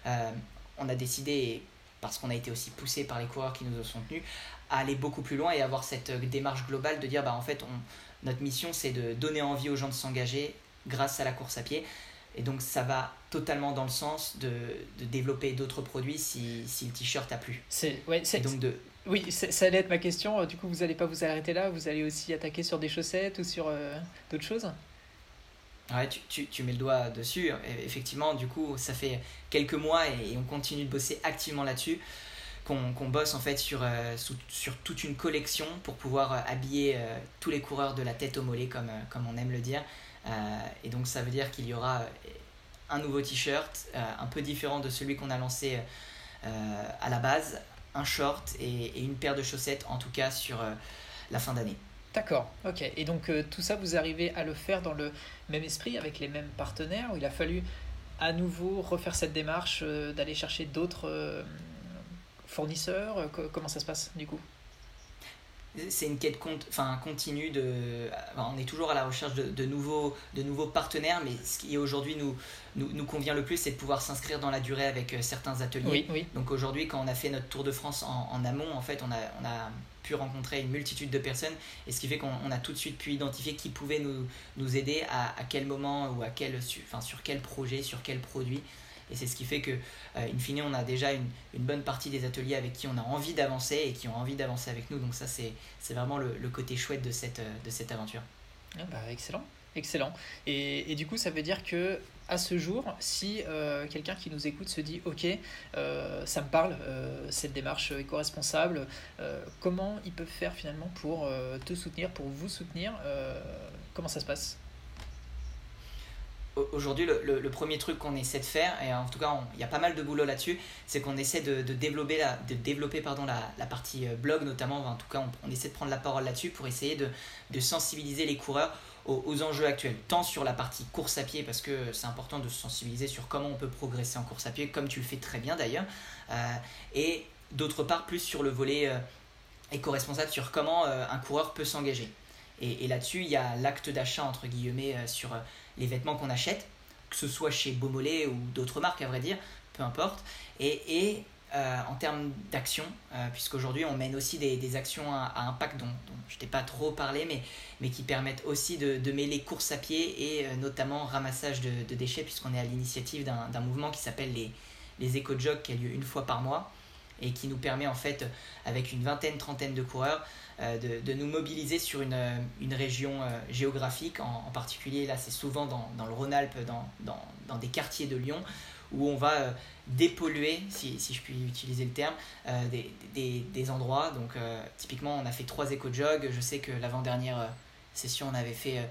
euh, on a décidé, parce qu'on a été aussi poussé par les coureurs qui nous ont soutenus, à aller beaucoup plus loin et avoir cette euh, démarche globale de dire, bah, en fait, on, notre mission, c'est de donner envie aux gens de s'engager grâce à la course à pied. Et donc, ça va totalement dans le sens de, de développer d'autres produits si, si le t-shirt a plu. C'est ouais, donc de, oui, ça allait être ma question. Du coup, vous n'allez pas vous arrêter là, vous allez aussi attaquer sur des chaussettes ou sur euh, d'autres choses Ouais, tu, tu, mets le doigt dessus. Effectivement, du coup, ça fait quelques mois et, on continue de bosser activement là-dessus. qu'on bosse en fait sur, sur toute une collection pour pouvoir habiller tous les coureurs de la tête au mollet comme on aime le dire. et donc ça veut dire qu'il y aura un nouveau t-shirt, un peu différent de celui qu'on a lancé à la base, un short et, une paire de chaussettes en tout cas sur la fin d'année. D'accord, ok. Et donc tout ça, vous arrivez à le faire dans le même esprit, avec les mêmes partenaires, où il a fallu à nouveau refaire cette démarche d'aller chercher d'autres fournisseurs? Comment ça se passe du coup? C'est une quête enfin, continue de on est toujours à la recherche de, nouveaux, de nouveaux partenaires mais ce qui aujourd'hui nous, nous, convient le plus c'est de pouvoir s'inscrire dans la durée avec euh, certains ateliers. Oui, donc aujourd'hui quand on a fait notre tour de France en, amont en fait on a, on a pu rencontrer une multitude de personnes et ce qui fait qu'on a tout de suite pu identifier qui pouvait nous, nous aider à, à quel moment ou à quel, enfin, sur quel projet sur quel produit et c'est ce qui fait que, euh, in fine, on a déjà une, bonne partie des ateliers avec qui on a envie d'avancer et qui ont envie d'avancer avec nous. Donc ça, c'est vraiment le, le, côté chouette de cette, euh, de cette aventure. Ah bah, excellent, excellent. Et, et, du coup, ça veut dire que à ce jour, si euh, quelqu'un qui nous écoute se dit ok, ça me parle, cette démarche éco-responsable, comment ils peuvent faire finalement pour te soutenir, pour vous soutenir Comment ça se passe? Aujourd'hui, le, premier truc qu'on essaie de faire, et en tout cas, il y a pas mal de boulot là-dessus, c'est qu'on essaie de, développer, la, de développer pardon, la, partie euh, blog notamment. en tout cas, on, essaie de prendre la parole là-dessus pour essayer de, sensibiliser les coureurs aux, enjeux actuels, tant sur la partie course à pied, parce que c'est important de se sensibiliser sur comment on peut progresser en course à pied, comme tu le fais très bien d'ailleurs, euh, et d'autre part, plus sur le volet euh, éco-responsable, sur comment un coureur peut s'engager. Et, et là-dessus, il y a l'acte d'achat, entre guillemets, sur les vêtements qu'on achète, que ce soit chez Beaumolet ou d'autres marques à vrai dire, peu importe. Et, euh, en termes d'action, euh, puisqu'aujourd'hui on mène aussi des, actions à, impact dont, je t'ai pas trop parlé, mais, qui permettent aussi de, mêler course à pied et euh, notamment ramassage de, déchets, puisqu'on est à l'initiative d'un mouvement qui s'appelle les, les éco-jogs, qui a lieu une fois par mois et qui nous permet en fait, avec une vingtaine, trentaine de coureurs, de, de, nous mobiliser sur une, euh, une région euh, géographique. En, particulier, là, c'est souvent dans, dans le Rhône-Alpes, dans, dans, dans, des quartiers de Lyon, où on va dépolluer, si, si, je puis utiliser le terme, des, des, des, endroits. Donc, typiquement, on a fait trois éco-jogs. Je sais que l'avant-dernière session, on avait fait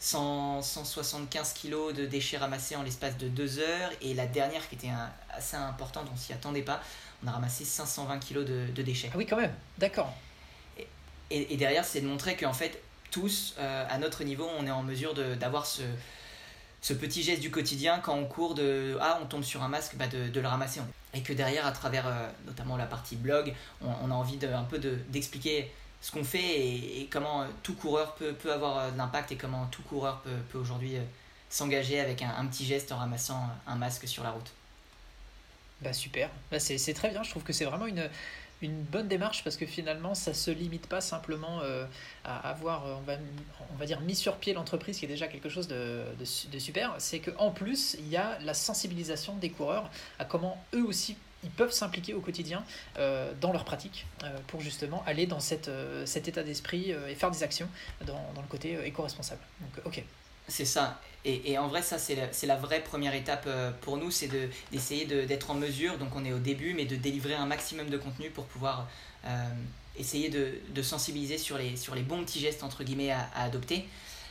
100, 175 kg de déchets ramassés en l'espace de deux heures. Et la dernière, qui était assez importante, on s'y attendait pas, on a ramassé 520 kg de, de déchets. Ah oui, quand même, d'accord. Et, derrière, c'est de montrer qu'en fait, tous, euh, à notre niveau, on est en mesure d'avoir ce, ce petit geste du quotidien quand on court de ah on tombe sur un masque bah de, de, le ramasser. Et que derrière à travers euh, notamment la partie blog on, a envie de, un peu d'expliquer ce qu'on fait et, comment euh, tout coureur peut, peut avoir de l'impact et comment tout coureur peut, peut aujourd'hui s'engager avec un, un, petit geste en ramassant un masque sur la route. Bah super. Bah c'est très bien. Je trouve que c'est vraiment une une bonne démarche parce que finalement ça se limite pas simplement euh, à avoir euh, on va, on va dire mis sur pied l'entreprise qui est déjà quelque chose de, de, super. C'est qu'en plus il y a la sensibilisation des coureurs à comment eux aussi ils peuvent s'impliquer au quotidien euh, dans leur pratique pour justement aller dans cette, cet état d'esprit et faire des actions dans, dans le côté éco-responsable. Donc ok. C'est ça. Et, et, en vrai, ça, c'est la, la, vraie première étape euh, pour nous, c'est d'essayer de, d'être en mesure, donc on est au début, mais de délivrer un maximum de contenu pour pouvoir euh, essayer de, de, sensibiliser sur les, sur les bons petits gestes, entre guillemets, à, adopter.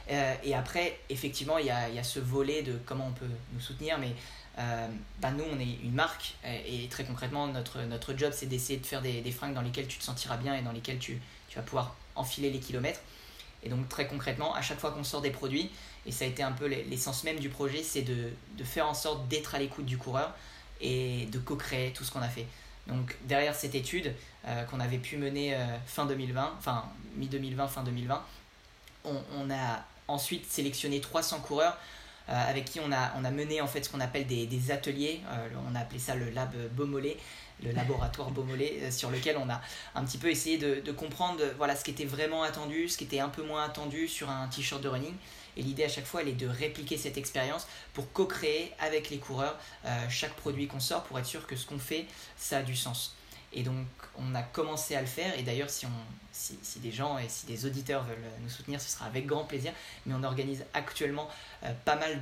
Euh, et après, effectivement, il y a, y a, ce volet de comment on peut nous soutenir, mais bah nous, on est une marque, et, très concrètement, notre, notre job, c'est d'essayer de faire des, des, fringues dans lesquelles tu te sentiras bien et dans lesquelles tu, tu vas pouvoir enfiler les kilomètres. Et donc, très concrètement, à chaque fois qu'on sort des produits, et ça a été un peu l'essence même du projet, c'est de, de, faire en sorte d'être à l'écoute du coureur et de co-créer tout ce qu'on a fait. Donc derrière cette étude euh, qu'on avait pu mener euh, fin 2020, enfin mi-2020, fin 2020, on, a ensuite sélectionné 300 coureurs euh, avec qui on a, on a mené en fait ce qu'on appelle des, des ateliers, on a appelé ça le lab Beaumolet, le laboratoire Beaumolet, sur lequel on a un petit peu essayé de, de comprendre voilà, ce qui était vraiment attendu, ce qui était un peu moins attendu sur un t-shirt de running et l'idée à chaque fois, elle est de répliquer cette expérience pour co-créer avec les coureurs euh, chaque produit qu'on sort pour être sûr que ce qu'on fait, ça a du sens. Et donc, on a commencé à le faire. Et d'ailleurs, si, des gens et si des auditeurs veulent nous soutenir, ce sera avec grand plaisir. Mais on organise actuellement euh, pas mal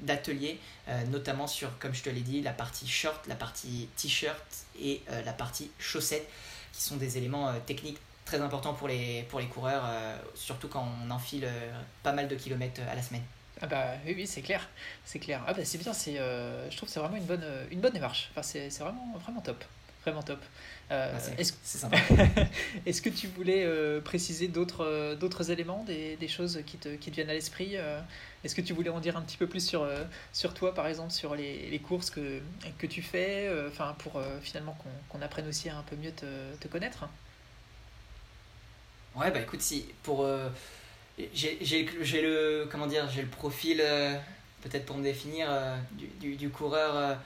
d'ateliers, euh, notamment sur, comme je te l'ai dit, la partie short, la partie t-shirt et la partie chaussettes, qui sont des éléments techniques très importants pour les, pour les coureurs, surtout quand on enfile pas mal de kilomètres à la semaine. Ah bah oui, oui c'est clair, c'est clair. Ah bah c'est bien, c'est, je trouve que c'est vraiment une bonne, une bonne démarche. Enfin, c'est vraiment, vraiment top vraiment top. Euh, ah, est-ce, [LAUGHS] est-ce que tu voulais euh, préciser d'autres, euh, d'autres éléments, des, des, choses qui te, qui te viennent à l'esprit Est-ce que tu voulais en dire un petit peu plus sur, sur toi, par exemple, sur les, les courses que, que tu fais, enfin pour finalement qu'on, qu'on apprenne aussi à un peu mieux te, te connaître Ouais, bah écoute, si pour j'ai, j'ai, le comment dire, j'ai le profil peut-être pour me définir du, du, du, coureur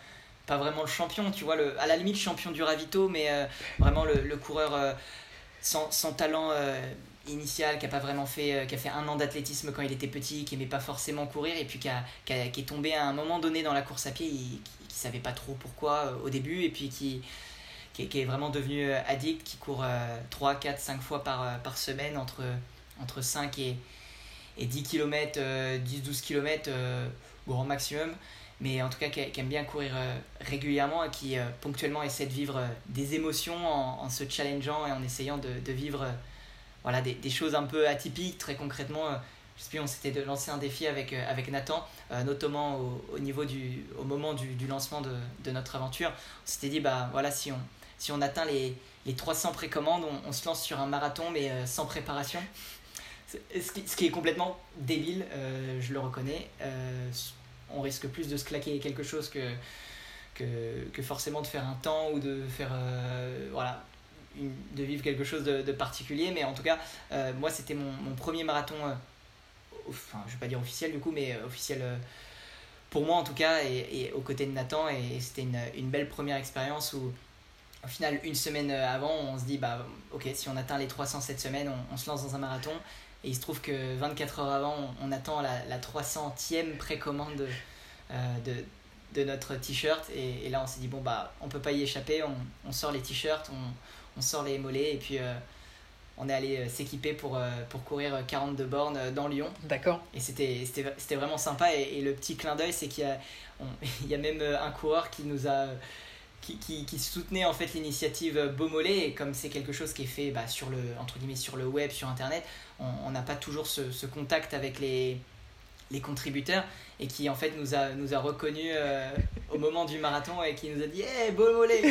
pas vraiment le champion, tu vois, le, à la limite champion du ravito, mais euh, vraiment le, le coureur euh, sans, sans, talent euh, initial, qui a pas vraiment fait, qui a fait un an d'athlétisme quand il était petit, qui aimait pas forcément courir, et puis qui, a, qui, est tombé à un moment donné dans la course à pied, qui, qui savait pas trop pourquoi au début, et puis qui, qui, est vraiment devenu addict, qui court 3, 4, 5 fois par, par semaine, entre, entre 5 et, et 10 km, 10-12 km, grand maximum mais en tout cas qui, aime bien courir euh, régulièrement et qui euh, ponctuellement essaie de vivre euh, des émotions en, se challengeant et en essayant de, de vivre voilà, des, des, choses un peu atypiques. Très concrètement, je sais plus, on s'était lancé un défi avec, avec Nathan, notamment au, au, niveau du, au moment du, du lancement de, de, notre aventure. On s'était dit, bah voilà, si on, si on atteint les, les 300 précommandes, on, se lance sur un marathon mais sans préparation. Ce qui, ce qui, est complètement débile, je le reconnais. On risque plus de se claquer quelque chose que, que, forcément de faire un temps ou de faire euh, voilà de vivre quelque chose de, particulier. Mais en tout cas euh, moi c'était mon, premier marathon euh, enfin je vais pas dire officiel du coup mais officiel pour moi en tout cas et, aux côtés de Nathan. Et, c'était une, belle première expérience où au final une semaine avant on se dit bah ok si on atteint les 300 cette semaine on se lance dans un marathon et il se trouve que 24 heures avant, on, attend la, la 300e précommande euh, de, de notre t-shirt. Et, là, on s'est dit, bon, bah, on peut pas y échapper. On, on sort les t-shirts, on, on, sort les mollets. Et puis, euh, on est allé euh, s'équiper pour, pour courir 42 bornes dans Lyon. D'accord. Et c'était vraiment sympa. Et, et, le petit clin d'œil, c'est qu'il y, a, [LAUGHS] il y a même un coureur qui nous a qui, qui, soutenait en fait l'initiative Beaumolet et comme c'est quelque chose qui est fait bah, sur le entre guillemets sur le web sur internet on n'a pas toujours ce, ce, contact avec les, les contributeurs. Et qui en fait nous a, nous a reconnus euh, au moment du marathon et qui nous a dit Hey, Beaumolet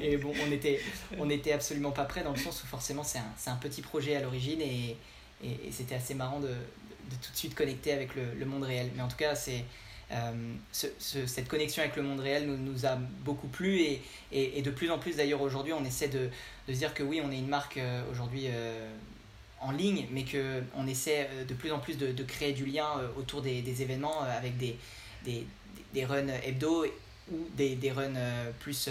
Et bon, on était, on était absolument pas prêts dans le sens où forcément c'est un, un, petit projet à l'origine. Et, et, et c'était assez marrant de, de, tout de suite connecter avec le, le monde réel. Mais en tout cas, c'est euh, cette connexion avec le monde réel nous, nous a beaucoup plu et, et, de plus en plus d'ailleurs aujourd'hui on essaie de, de, dire que oui on est une marque euh, aujourd'hui euh, en ligne mais que on essaie de plus en plus de, de créer du lien autour des, des événements avec des, des, des, runs hebdo ou des, des runs plus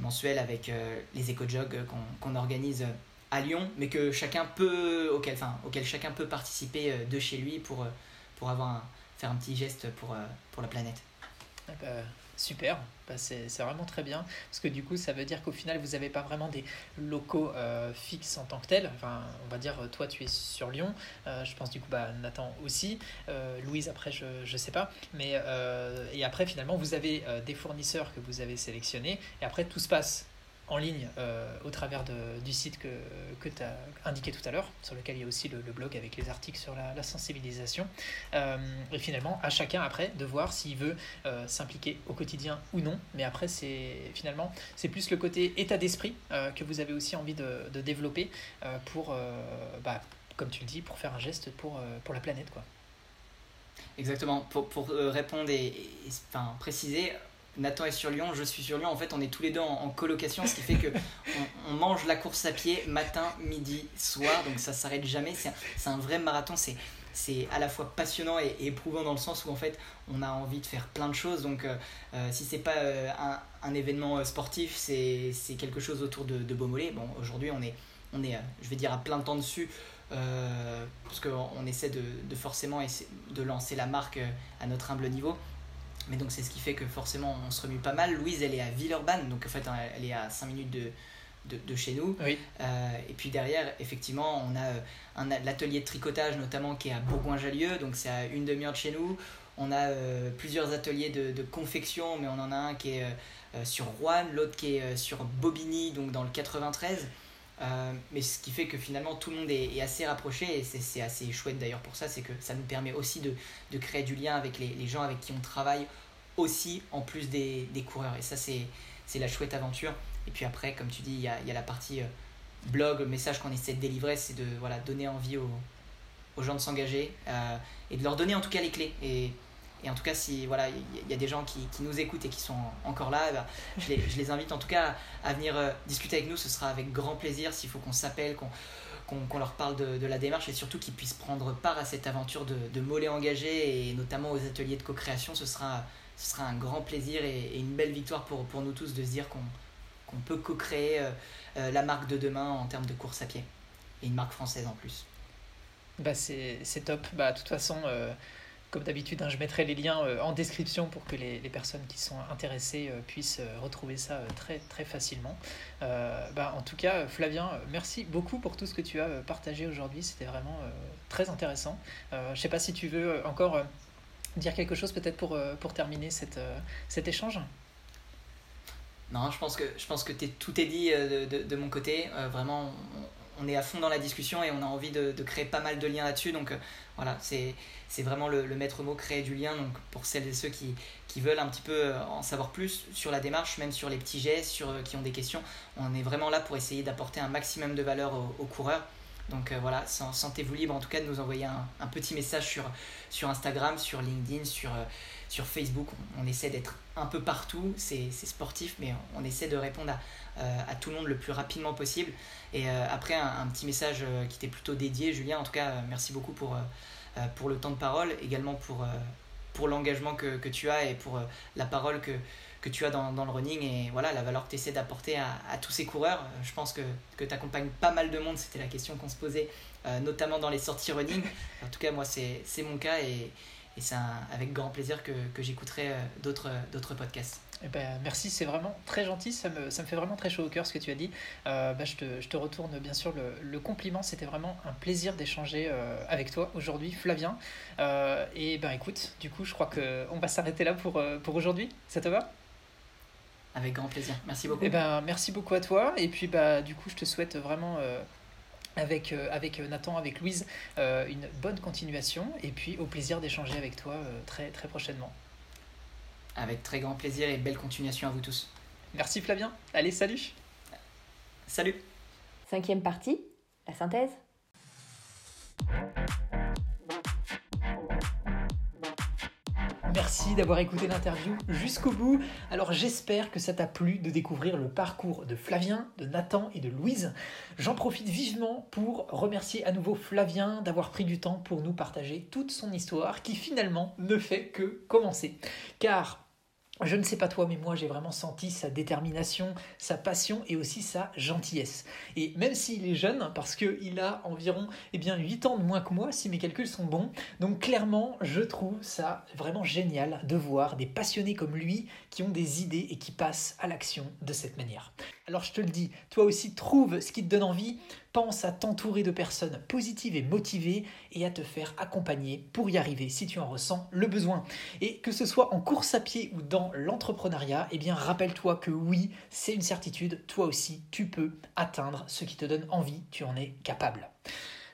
mensuels avec les éco-jogs qu'on organise à Lyon mais que chacun peut auquel, enfin, auquel chacun peut participer de chez lui pour, pour avoir un faire un petit geste pour, euh, pour la planète. Ah bah, super, bah, c'est vraiment très bien, parce que du coup ça veut dire qu'au final vous n'avez pas vraiment des locaux euh, fixes en tant que tels, enfin on va dire toi tu es sur Lyon, euh, je pense du coup bah, Nathan aussi, Louise après je ne sais pas, mais et après finalement vous avez des fournisseurs que vous avez sélectionnés, et après tout se passe en ligne euh, au travers du site que, que tu as indiqué tout à l'heure, sur lequel il y a aussi le, blog avec les articles sur la, la sensibilisation. Euh, et finalement, à chacun après de voir s'il veut euh, s'impliquer au quotidien ou non. Mais après, c'est finalement, c'est plus le côté état d'esprit que vous avez aussi envie de, de développer pour, bah, comme tu le dis, pour faire un geste pour, pour la planète. Quoi. Exactement. Pour, pour répondre et, et enfin, préciser, Nathan est sur Lyon, je suis sur Lyon. En fait, on est tous les deux en, colocation, ce qui fait que [LAUGHS] on, mange la course à pied matin, midi, soir. Donc ça s'arrête jamais. C'est un, vrai marathon. C'est c'est à la fois passionnant et, éprouvant dans le sens où en fait on a envie de faire plein de choses. Donc euh, euh, si c'est pas euh, un, un, événement sportif, c'est quelque chose autour de, de Beaumolet. Bon, aujourd'hui on est on est, je vais dire, à plein temps dessus. parce qu'on essaie de, de forcément essayer de lancer la marque à notre humble niveau mais donc c'est ce qui fait que forcément on se remue pas mal. Louise, elle est à Villeurbanne, donc en fait elle est à 5 minutes de, de, chez nous. Oui. et puis derrière, effectivement, on a un, l'atelier de tricotage notamment qui est à Bourgoin-Jallieu, donc c'est à une demi-heure de chez nous. On a plusieurs ateliers de, de, confection, mais on en a un qui est sur Rouen, l'autre qui est sur Bobigny, donc dans le 93. Euh, mais ce qui fait que finalement tout le monde est, assez rapproché et c'est assez chouette d'ailleurs pour ça, c'est que ça nous permet aussi de, créer du lien avec les, gens avec qui on travaille aussi en plus des, coureurs. Et ça c'est la chouette aventure. Et puis après, comme tu dis, il y a, la partie euh, blog, le message qu'on essaie de délivrer, c'est de voilà, donner envie aux, gens de s'engager euh, et de leur donner en tout cas les clés. Et en tout cas, si voilà, il y, a des gens qui, qui, nous écoutent et qui sont encore là, eh ben, je, les, invite en tout cas à, venir euh, discuter avec nous. Ce sera avec grand plaisir s'il faut qu'on s'appelle, qu'on qu'on leur parle de, de, la démarche et surtout qu'ils puissent prendre part à cette aventure de, de mollets engagés et notamment aux ateliers de co-création. Ce sera, ce sera un grand plaisir et, une belle victoire pour, pour nous tous de se dire qu'on qu'on peut co-créer euh, euh, la marque de demain en termes de course à pied et une marque française en plus. Bah c'est top. Bah, de toute façon, comme d'habitude, hein, je mettrai les liens euh, en description pour que les, personnes qui sont intéressées euh, puissent euh, retrouver ça très, très facilement. Bah, en tout cas, Flavien, merci beaucoup pour tout ce que tu as partagé aujourd'hui. C'était vraiment très intéressant. je ne sais pas si tu veux encore dire quelque chose peut-être pour, pour terminer cet échange. Non, je pense que, je pense que tout est dit de, de, mon côté. vraiment, on, est à fond dans la discussion et on a envie de, créer pas mal de liens là-dessus. Donc voilà, c'est vraiment le, maître mot créer du lien. Donc pour celles et ceux qui, qui, veulent un petit peu euh, en savoir plus sur la démarche, même sur les petits gestes, sur, euh, qui ont des questions, on est vraiment là pour essayer d'apporter un maximum de valeur aux, coureurs. Donc euh, voilà, sentez-vous libre en tout cas de nous envoyer un, petit message sur, Instagram, sur LinkedIn, sur, sur Facebook. On, essaie d'être un peu partout, c'est sportif, mais on, essaie de répondre à, à, tout le monde le plus rapidement possible. Et après, un, petit message qui était plutôt dédié, Julien, en tout cas, merci beaucoup pour euh, le temps de parole, également pour, euh, l'engagement que, que, tu as et pour euh, la parole que, que tu as dans, dans, le running et voilà la valeur que tu essaies d'apporter à, tous ces coureurs. Je pense que, que tu accompagnes pas mal de monde, c'était la question qu'on se posait, notamment dans les sorties running. En tout cas, moi, c'est mon cas et, et c'est avec grand plaisir que, que j'écouterai d'autres podcasts. Eh ben, merci, c'est vraiment très gentil, ça me, ça me, fait vraiment très chaud au cœur ce que tu as dit. Euh, bah, je, te, je, te, retourne bien sûr le, le compliment, c'était vraiment un plaisir d'échanger euh, avec toi aujourd'hui, Flavien. Euh, et ben écoute, du coup je crois qu'on va s'arrêter là pour, pour aujourd'hui, ça te va? Avec grand plaisir, merci beaucoup. Eh ben, merci beaucoup à toi, et puis bah, du coup je te souhaite vraiment avec, avec Nathan, avec Louise, une bonne continuation et puis au plaisir d'échanger avec toi très, très prochainement. Avec très grand plaisir et belle continuation à vous tous. Merci Flavien. Allez, salut. Salut. Cinquième partie, la synthèse. Merci d'avoir écouté l'interview jusqu'au bout. Alors j'espère que ça t'a plu de découvrir le parcours de Flavien, de Nathan et de Louise. J'en profite vivement pour remercier à nouveau Flavien d'avoir pris du temps pour nous partager toute son histoire qui finalement ne fait que commencer. Car je ne sais pas toi, mais moi j'ai vraiment senti sa détermination, sa passion et aussi sa gentillesse. Et même s'il est jeune, parce qu'il a environ eh bien, 8 ans de moins que moi, si mes calculs sont bons, donc clairement je trouve ça vraiment génial de voir des passionnés comme lui qui ont des idées et qui passent à l'action de cette manière. Alors je te le dis, toi aussi trouve ce qui te donne envie, pense à t'entourer de personnes positives et motivées et à te faire accompagner pour y arriver si tu en ressens le besoin. Et que ce soit en course à pied ou dans l'entrepreneuriat, eh bien rappelle-toi que oui, c'est une certitude, toi aussi tu peux atteindre ce qui te donne envie, tu en es capable.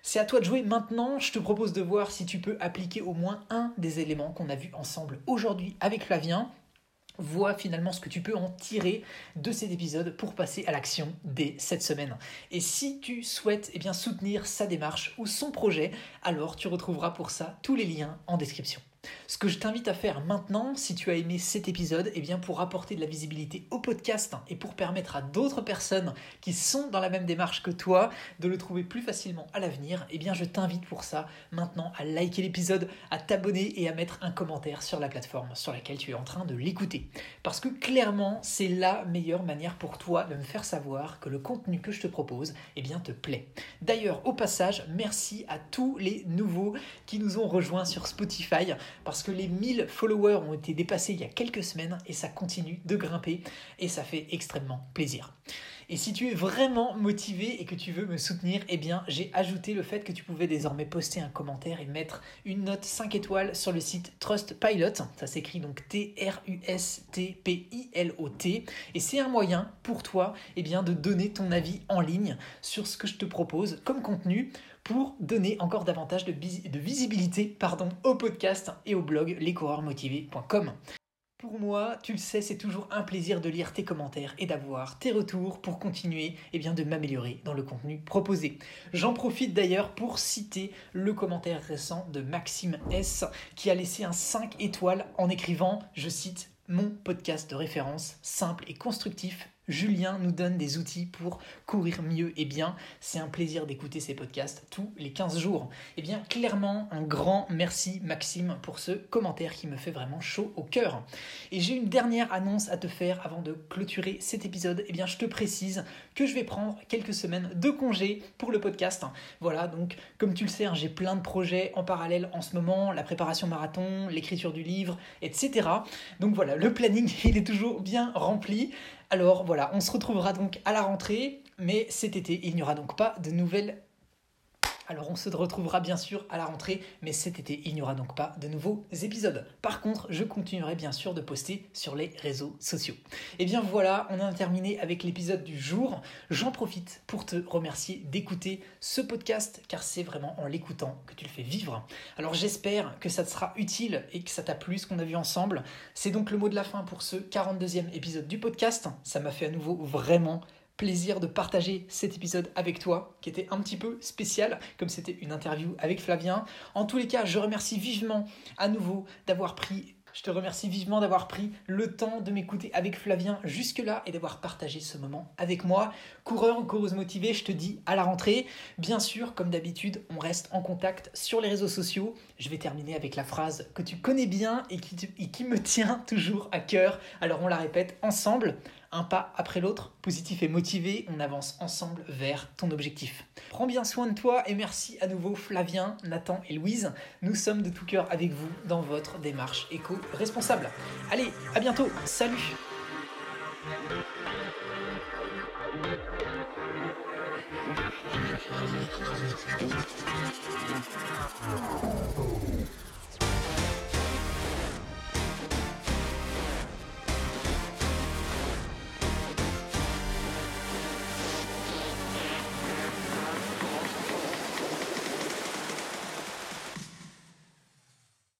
C'est à toi de jouer maintenant. Je te propose de voir si tu peux appliquer au moins un des éléments qu'on a vus ensemble aujourd'hui avec Flavien vois finalement ce que tu peux en tirer de cet épisode pour passer à l'action dès cette semaine. Et si tu souhaites eh bien, soutenir sa démarche ou son projet, alors tu retrouveras pour ça tous les liens en description. Ce que je t'invite à faire maintenant, si tu as aimé cet épisode, eh bien pour apporter de la visibilité au podcast et pour permettre à d'autres personnes qui sont dans la même démarche que toi de le trouver plus facilement à l'avenir, eh bien je t'invite pour ça maintenant à liker l'épisode, à t'abonner et à mettre un commentaire sur la plateforme sur laquelle tu es en train de l'écouter. Parce que clairement, c'est la meilleure manière pour toi de me faire savoir que le contenu que je te propose, eh bien te plaît. D'ailleurs, au passage, merci à tous les nouveaux qui nous ont rejoints sur Spotify. Parce que les 1000 followers ont été dépassés il y a quelques semaines et ça continue de grimper et ça fait extrêmement plaisir. Et si tu es vraiment motivé et que tu veux me soutenir, eh bien j'ai ajouté le fait que tu pouvais désormais poster un commentaire et mettre une note 5 étoiles sur le site Trustpilot. Ça s'écrit donc T-R-U-S-T-P-I-L-O-T. Et c'est un moyen pour toi eh bien, de donner ton avis en ligne sur ce que je te propose comme contenu pour donner encore davantage de, visibilité au podcast et au blog lescoureursmotivés.com. Pour moi, tu le sais, c'est toujours un plaisir de lire tes commentaires et d'avoir tes retours pour continuer eh bien, de m'améliorer dans le contenu proposé. J'en profite d'ailleurs pour citer le commentaire récent de Maxime S qui a laissé un 5 étoiles en écrivant, je cite, mon podcast de référence simple et constructif Julien nous donne des outils pour courir mieux et bien. C'est un plaisir d'écouter ces podcasts tous les 15 jours. Et eh bien, clairement, un grand merci Maxime pour ce commentaire qui me fait vraiment chaud au cœur. Et j'ai une dernière annonce à te faire avant de clôturer cet épisode. Et eh bien, je te précise que je vais prendre quelques semaines de congé pour le podcast. Voilà, donc comme tu le sais, hein, j'ai plein de projets en parallèle en ce moment, la préparation marathon, l'écriture du livre, etc. Donc voilà, le planning, [LAUGHS] il est toujours bien rempli. Alors voilà, on se retrouvera donc à la rentrée, mais cet été, il n'y aura donc pas de nouvelles alors on se retrouvera bien sûr à la rentrée, mais cet été, il n'y aura donc pas de nouveaux épisodes. Par contre, je continuerai bien sûr de poster sur les réseaux sociaux. Et eh bien voilà, on a terminé avec l'épisode du jour. J'en profite pour te remercier d'écouter ce podcast, car c'est vraiment en l'écoutant que tu le fais vivre. Alors j'espère que ça te sera utile et que ça t'a plu ce qu'on a vu ensemble. C'est donc le mot de la fin pour ce 42e épisode du podcast. Ça m'a fait à nouveau vraiment plaisir de partager cet épisode avec toi, qui était un petit peu spécial, comme c'était une interview avec Flavien. En tous les cas, je remercie vivement à nouveau d'avoir pris je te remercie vivement d'avoir pris le temps de m'écouter avec Flavien jusque-là et d'avoir partagé ce moment avec moi. Coureur ou coureuse motivée, je te dis à la rentrée. Bien sûr, comme d'habitude, on reste en contact sur les réseaux sociaux. Je vais terminer avec la phrase que tu connais bien et qui me tient toujours à cœur. Alors on la répète ensemble un pas après l'autre, positif et motivé, on avance ensemble vers ton objectif. Prends bien soin de toi et merci à nouveau Flavien, Nathan et Louise. Nous sommes de tout cœur avec vous dans votre démarche éco-responsable. Allez, à bientôt, salut